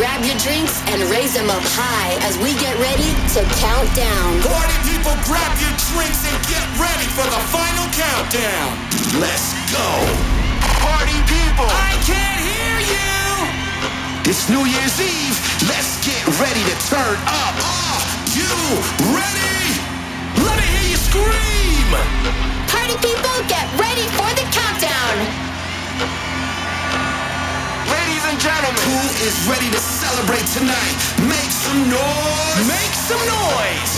grab your drinks and raise them up high as we get ready to count down. Party people, grab your drinks and get ready for the final countdown. Let's go. Party people, I can't hear you. It's New Year's Eve. Let's get ready to turn up. Are you ready? Let me hear you scream. Party people, get ready for the countdown. And gentlemen, who is ready to celebrate tonight? Make some noise! Make some noise!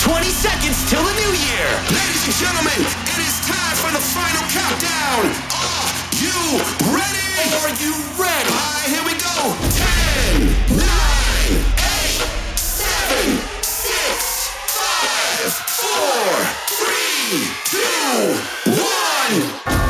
20 seconds till the new year. Ladies and gentlemen, it is time for the final countdown. Are you ready? Are you ready? All right, here we go. 10, 9, 8, 7, 6, 5, 4, 3, 2, 1.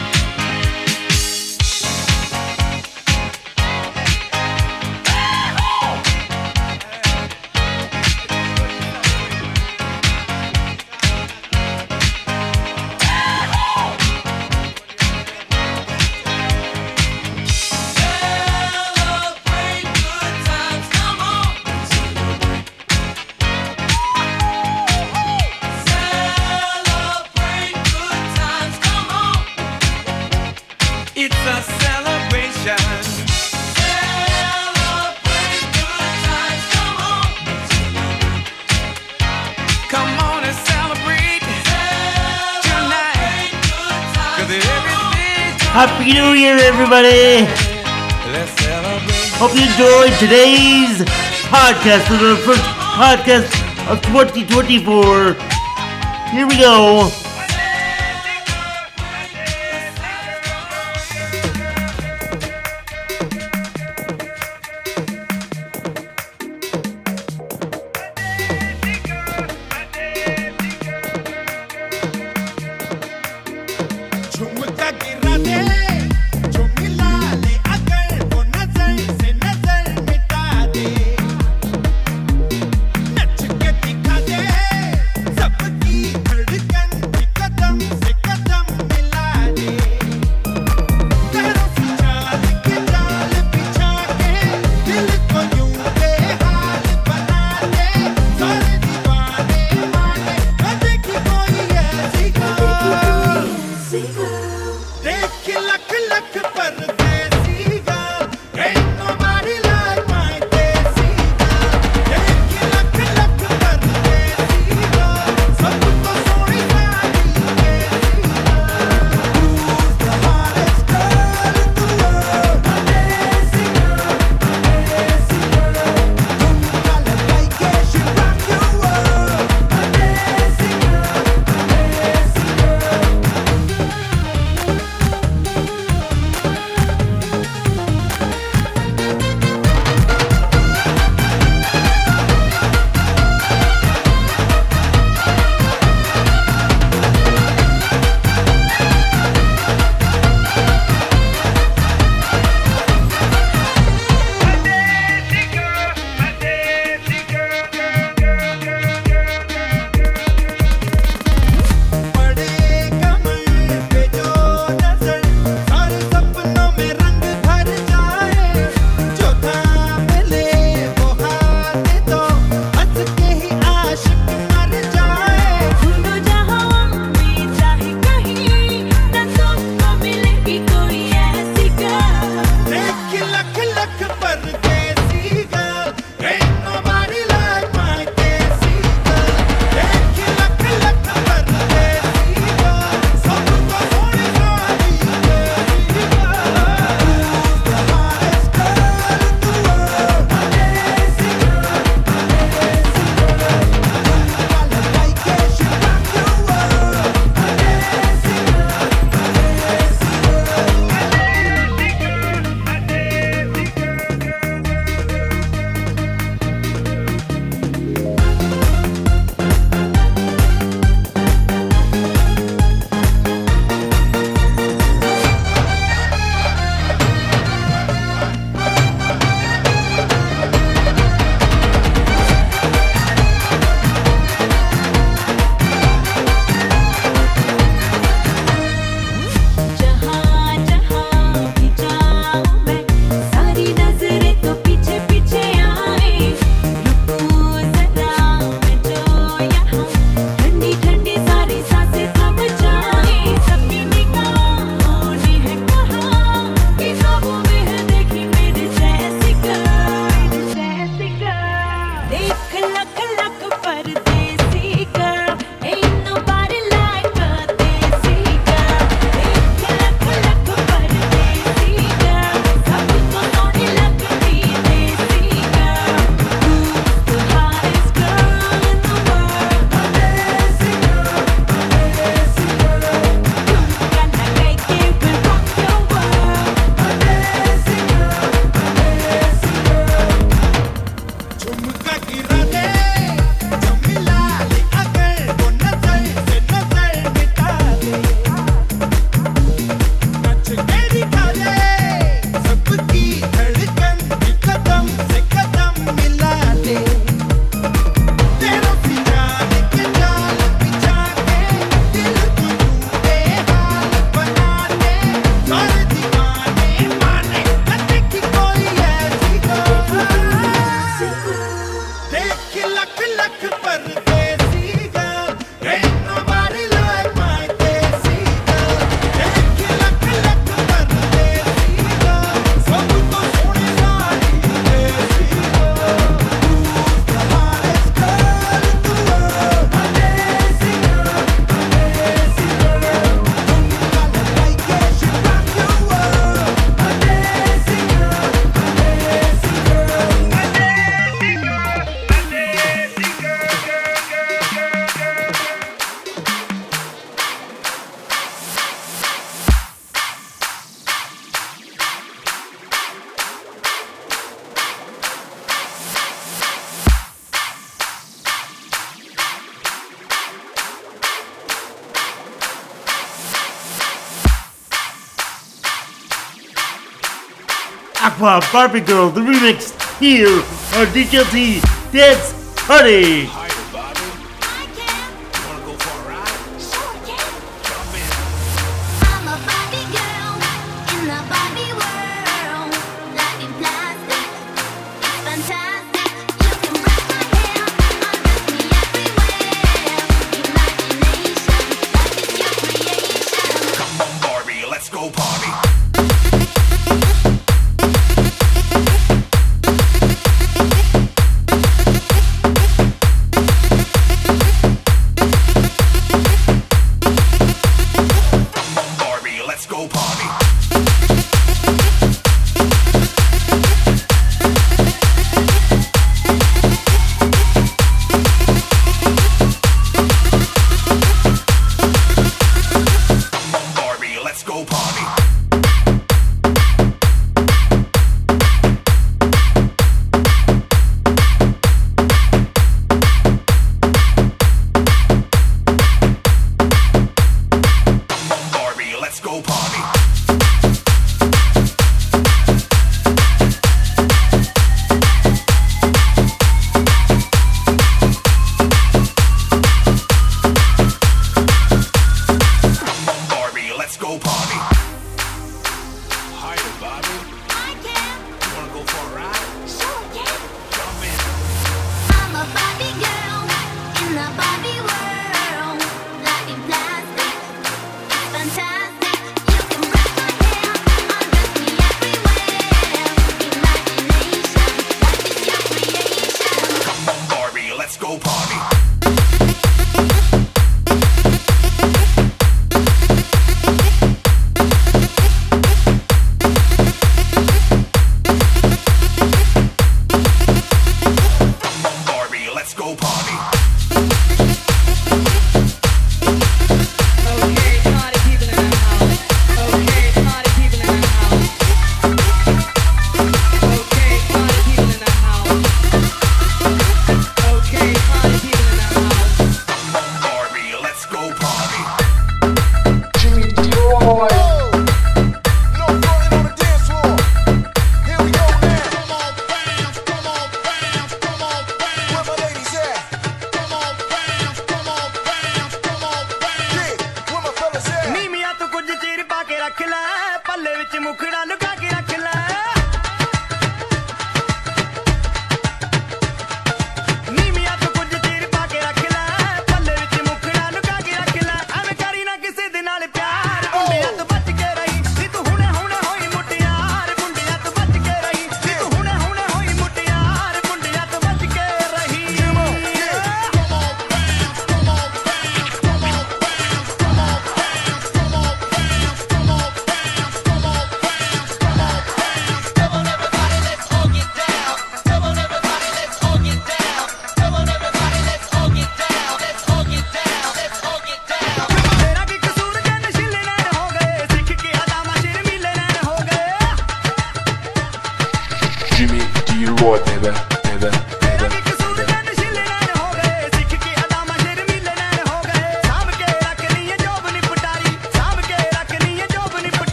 today's podcast, the first podcast of 2024. Here we go. Irrate. Club Barbie Girl, the remix here on DJT Dance Party.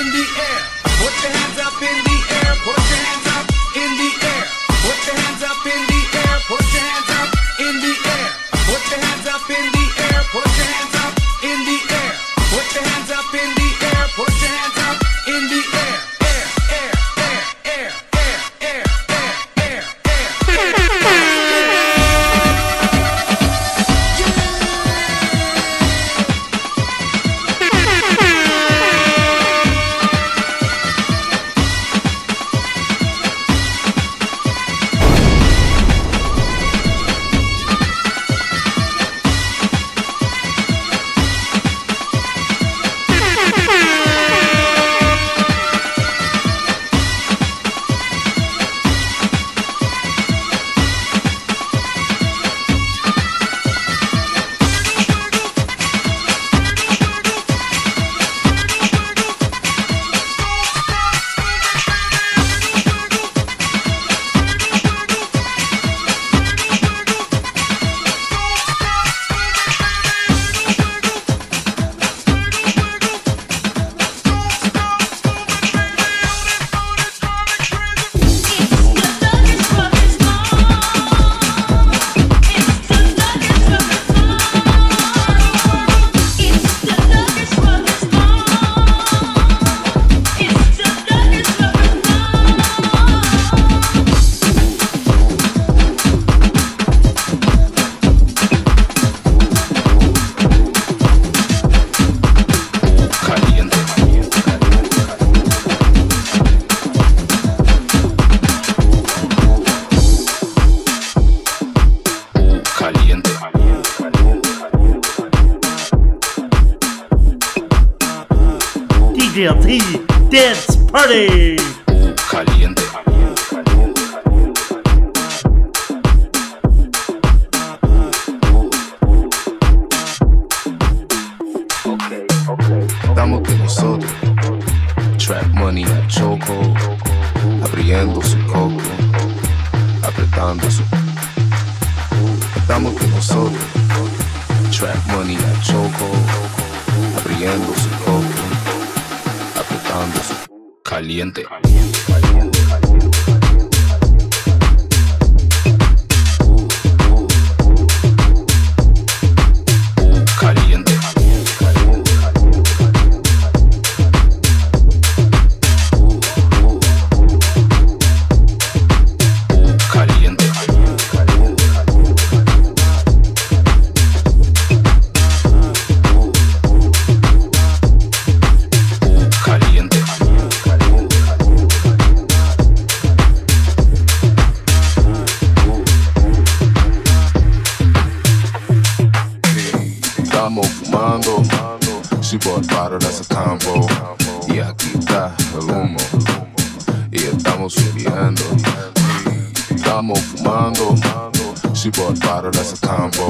In, the air. for bottle, that's a combo.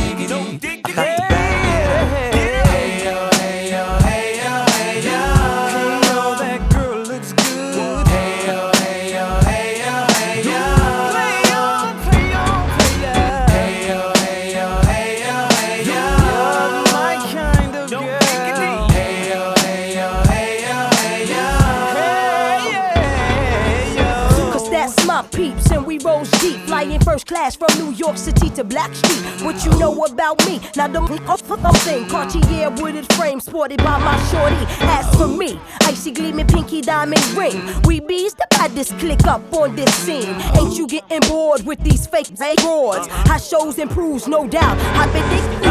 Got first class from New York City to Blackstreet. What you know about me? Now don't for the thing, Cartier wooded frame sported by my shorty. As for me, icy gleaming pinky diamond ring. We bees the baddest click up on this scene. Ain't you getting bored with these fake broads? How shows improves, no doubt. I've been thinking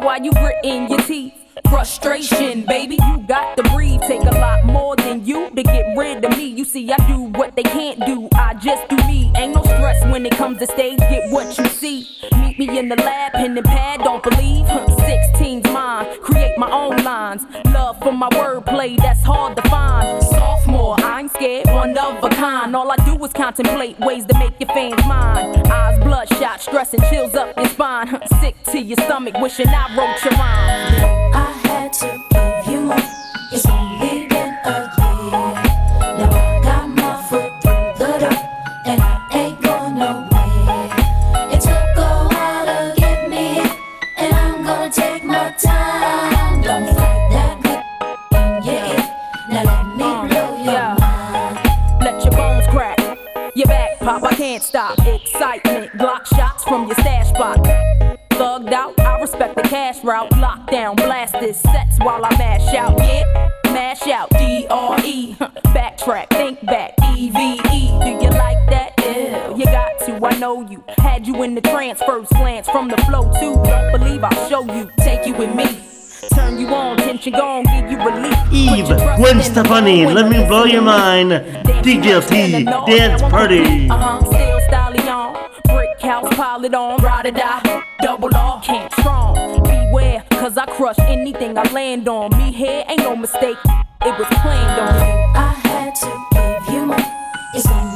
that why you gritting your teeth? Frustration, baby, you got to breathe. Take a lot more than you to get rid of me. You see, I do what they can't do, I just do me. Ain't no stress when it comes to stage, get what you see. Meet me in the lab, pen and pad, don't believe. 16 create my own lines. Love for my wordplay, that's hard to find. Sophomore, I ain't scared, one of a kind. All I do is contemplate ways to make your fans mine. Eyes bloodshot, stress and chills up your spine. Sick to your stomach, wishing I wrote your rhyme. I had to give you more. It's only can't stop. Excitement, block shots from your stash box. Thugged out, I respect the cash route. Lockdown, blast this sets while I mash out. Yeah, mash out. D R E. Backtrack, think back. E V E. Do you like that? Yeah. You got to, I know you. Had you in the transfer slants from the flow too. Don't believe I'll show you. Take you with me. Turn you on, tension gone, give you relief. Eve, Gwen Stefani, let me blow your mind. DJP, dance party. Uh huh, still styling on. Brick house, pile it on, ride or die. Double R, can't strong. Beware, cause I crush anything I land on. Me here ain't no mistake, it was planned on. I had to give you my.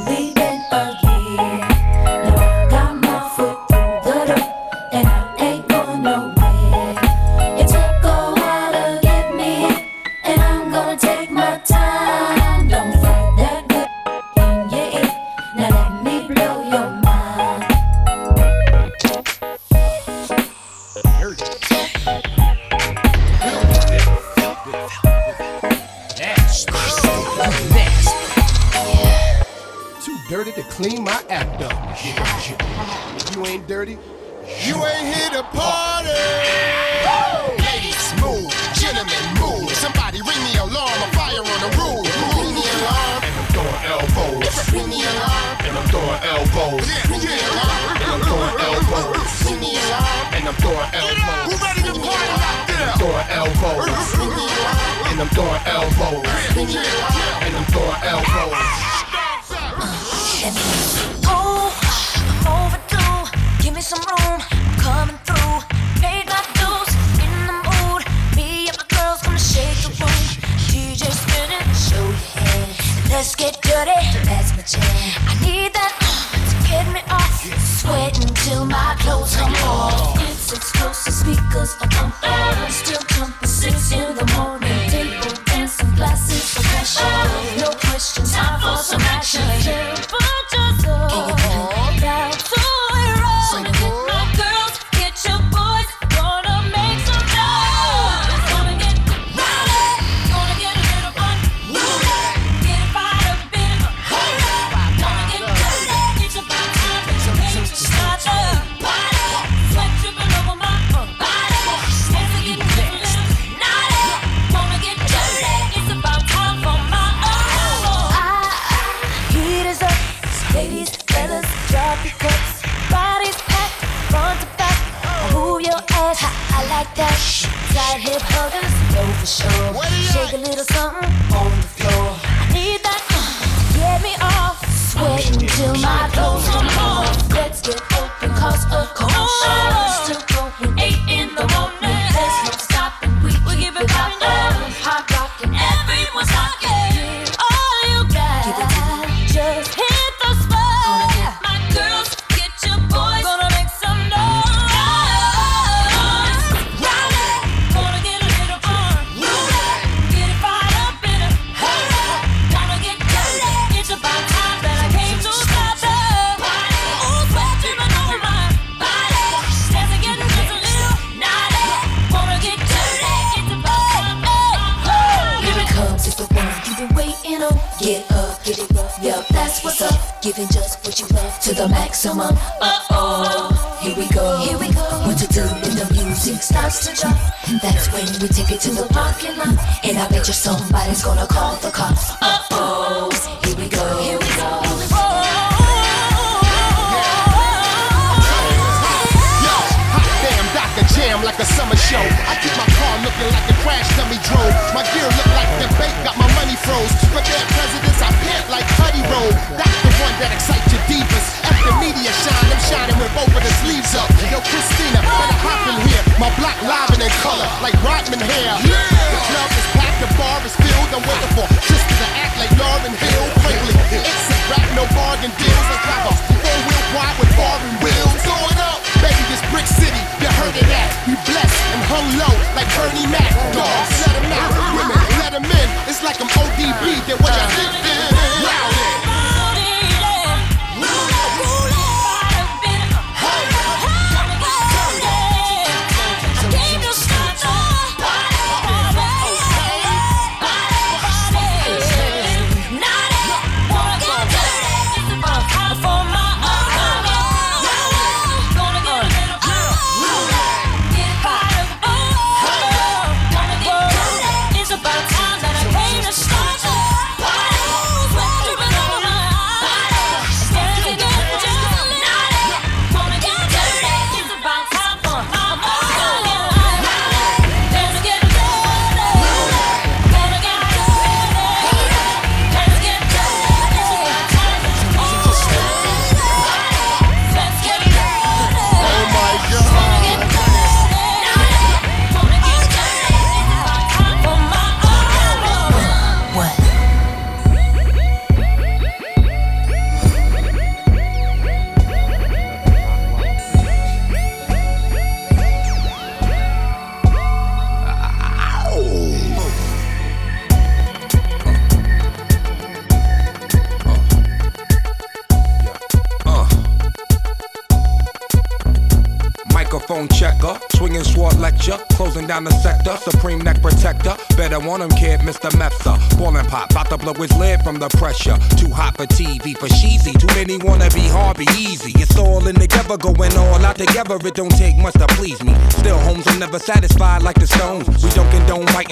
Together. It don't take much to please me. Still, homes are never satisfied like the stones.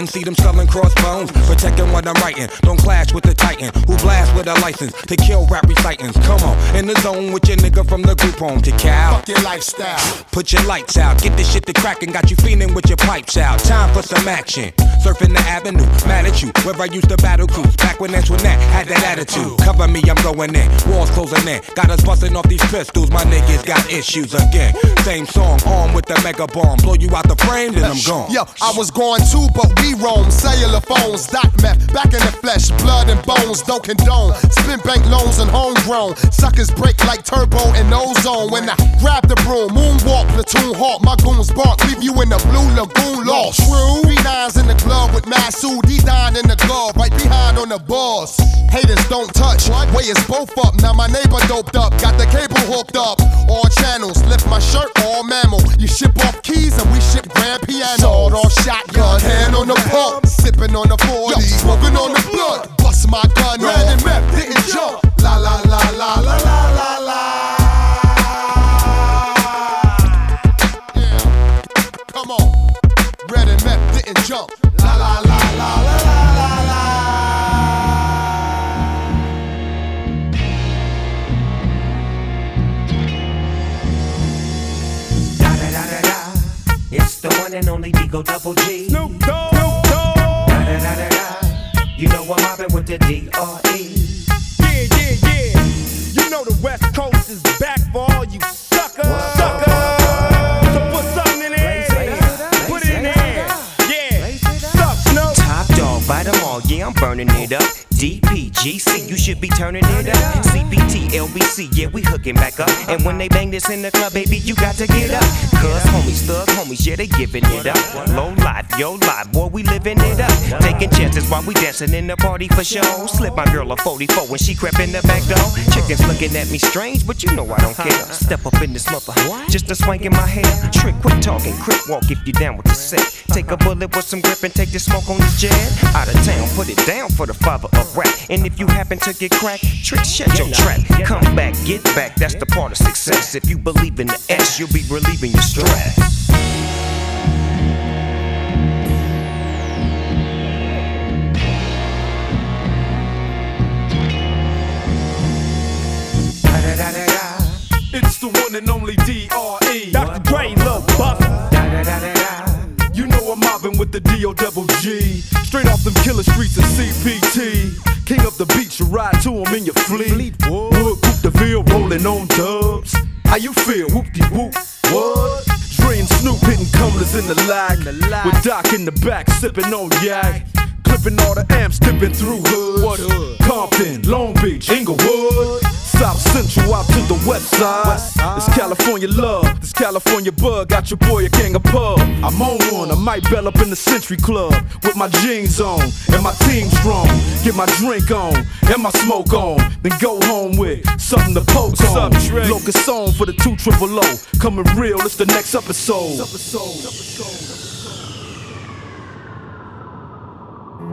We don't condone writing, see them selling crossbones. Protecting what I'm writing, don't clash with the titan who blast with a license to kill rap recitants. Come on, in the zone with your nigga from the group home to Cal. Fuck your lifestyle. Put your lights out, get this shit to crackin', got you feeling with your pipes out. Time for some action. Surfing the avenue, mad at you. Where I used to battle cruise, back when Antoinette had that attitude. Cover me, I'm going in. Walls closing in. Got us busting off these pistols, my niggas got issues again. Same song, armed with the mega bomb. Blow you out the frame, then I'm gone. Yo, I was going too, but we roam. Cellular phones, dot map, back in the flesh, blood and bones, don't condone. Spin bank loans and homegrown. Suckers break like turbo and ozone. When I grab the broom, moonwalk, platoon hawk, my goons bark, leave you in the blue lagoon lost. True. B9s in the club with Masu, D9 in the glove, right behind on the boss. Haters don't touch, way is both up. Now my neighbor doped up, got the cable hooked up. All channels, lift my shirt, all mammal. You ship off keys and we ship grand piano. Sawed off shotgun, hand on the pump, sipping on the 40, smoking on the blood. Bust my gun, ran and map, didn't jump. La la la la la la la la. Yeah, come on. Red and map didn't jump. La la la la la la la la. Da da da da da. It's the one and only Digo Double G. Snoop you know I'm mobbing with the D.R.E. Yeah, yeah, yeah. You know the West Coast is back for all you suckers. Suckers. So put something in there. Put it in there. Yeah. Suck, no. Top dog, bite them all. Yeah, I'm burning it up. DPGC, you should be turning it up. CPT, LBC, yeah, we hooking back up. And when they bang this in the club, baby, you got to get up. Cuz homies, thug homies, yeah, they giving it up. Low life, yo life, boy, we living it up. Taking chances while we dancing in the party for show. Slip my girl a 44 when she crept in the back door. Chickens looking at me strange, but you know I don't care. Step up in this mother, just a swank in my hair. Trick, quit talking, crip walk if you down with the set. Take a bullet with some grip and take the smoke on this jet. Out of town, put it down for the father of rap. And if you happen to get cracked, trick, shut your trap. Come back, get back, that's the part of success. If you believe in the S, you'll be relieving your stress. It's the one and only D.R.E. Dr. Dre, Lil Buff. You know I'm mobbing with the D.O. double G. Straight off them killer streets of CPT. King up the beach, you ride to him in your fleet. Wood, whoop the Ville, rolling on dubs. How you feel? Whoop de whoop. What? Dre and Snoop hitting cumblers in the lag. With Doc in the back, sipping on yak. Clipping all the amps, dipping through hoods. What hood? Compton, Long Beach, Inglewood. South Central out to the west side. This California love, this California bug. Got your boy a gang of pub. I'm on one, I might bell up in the Century Club with my jeans on and my team strong. Get my drink on and my smoke on, then go home with something to poke on. Locust song for the two triple O. Coming real, it's the next episode.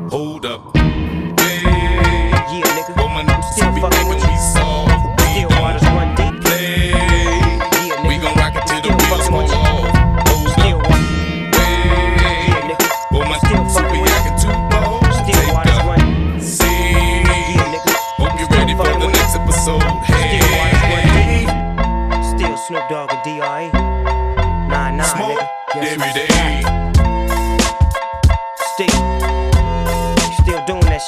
Hold up. Hey, yeah, nigga. Woman, still fucking with me soft. We gon' play. We gon' rock it till the wheels fall off. Hold up. Hey, woman, super yakking too bold. Take a seat. Hope you're ready for the next episode. Hey, Still Snoop Dogg and D.R.E. Nah, nah, Smoke nigga. every day. Still, still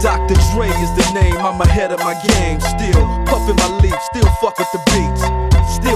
Dr. Dre is the name, I'm ahead of my game. Still puffin' my leaf, still fuck with the beats.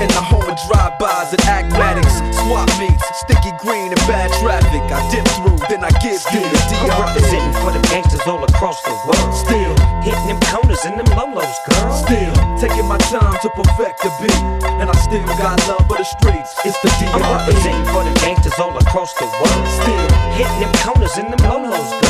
In the home of drive-bys and acmatics, swap meets, sticky green and bad traffic. I dip through, then I give you the I'm DR. representing for the gangsters all across the world. Still hitting them corners and them lolos, girl. Still taking my time to perfect the beat, and I still got love for the streets. It's the I'm DR. representing for the gangsters all across the world. Still hitting them corners and them lolos, girl.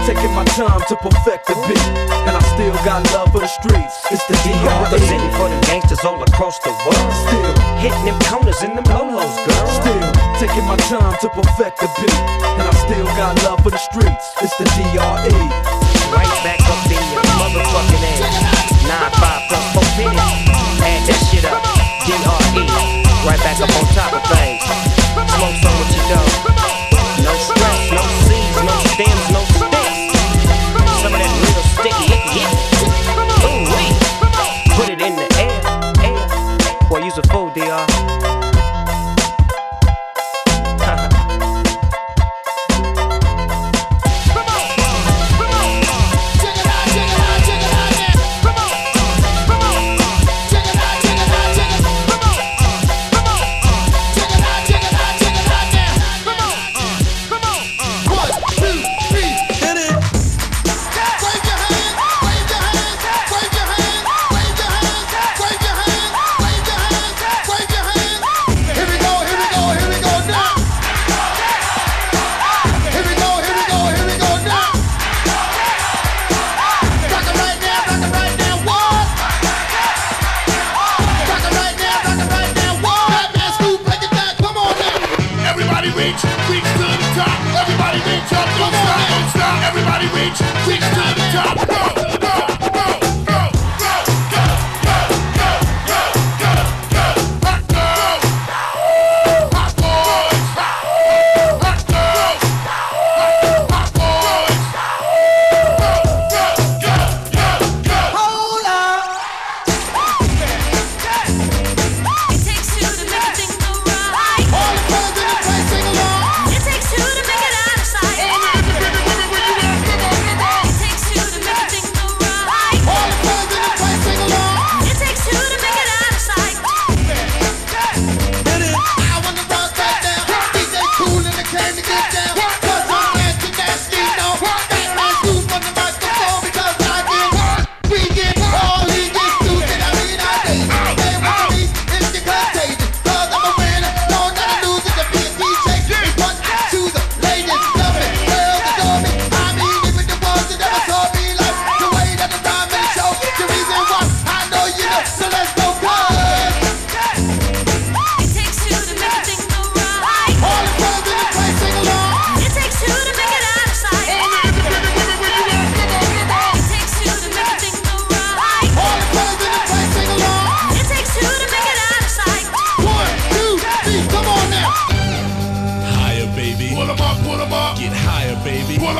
Taking my time to perfect the beat. And I still got love for the streets. It's the DR. Representing for the gangsters all across the world. Still hitting them corners in them lolos, girl. Still taking my time to perfect the beat. And I still got love for the streets. It's the DRE. Right back up in your motherfucking ass. Nine, five, plus four minutes. Add that shit up. DRE. Right back up on top of things. Smoke some what you know?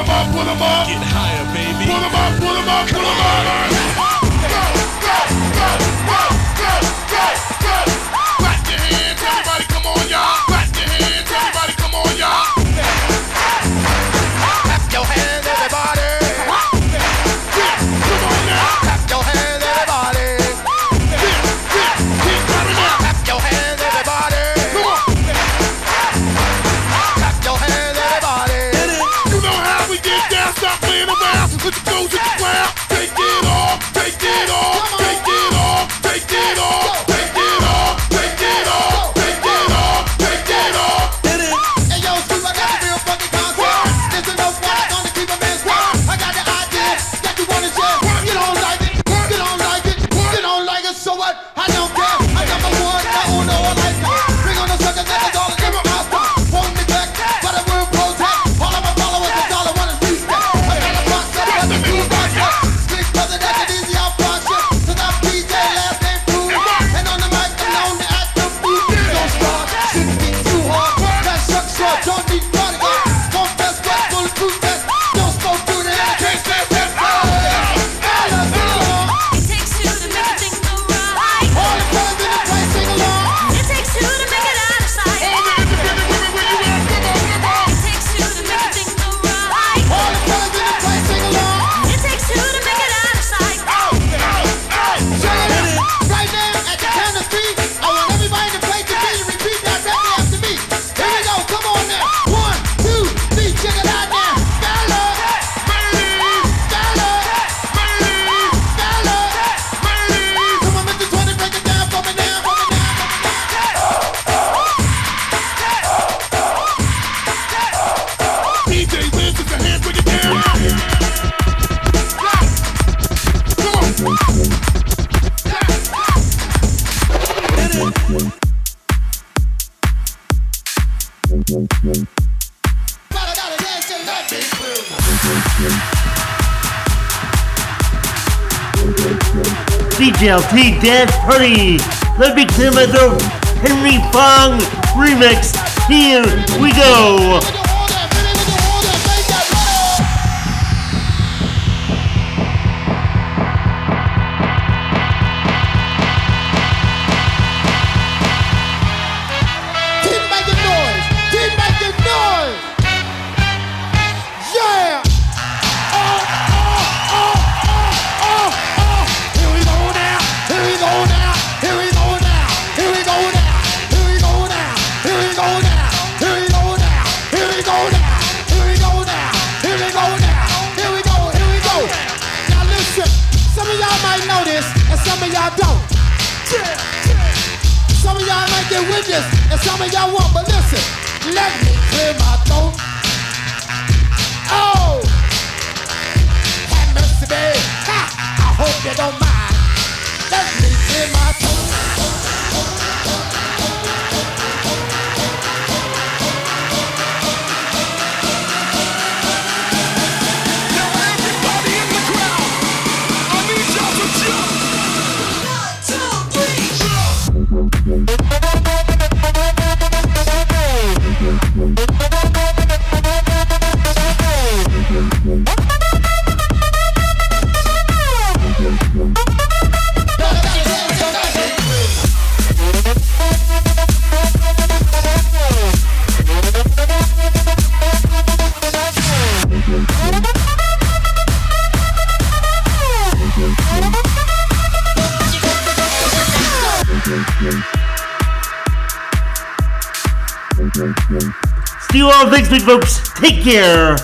Pull them up, pull them up. Get higher, baby. Pull them up, pull them up, pull them up. DLT Dance Party, the Big the Henry Fong remix. Here we go. week, folks. Take care.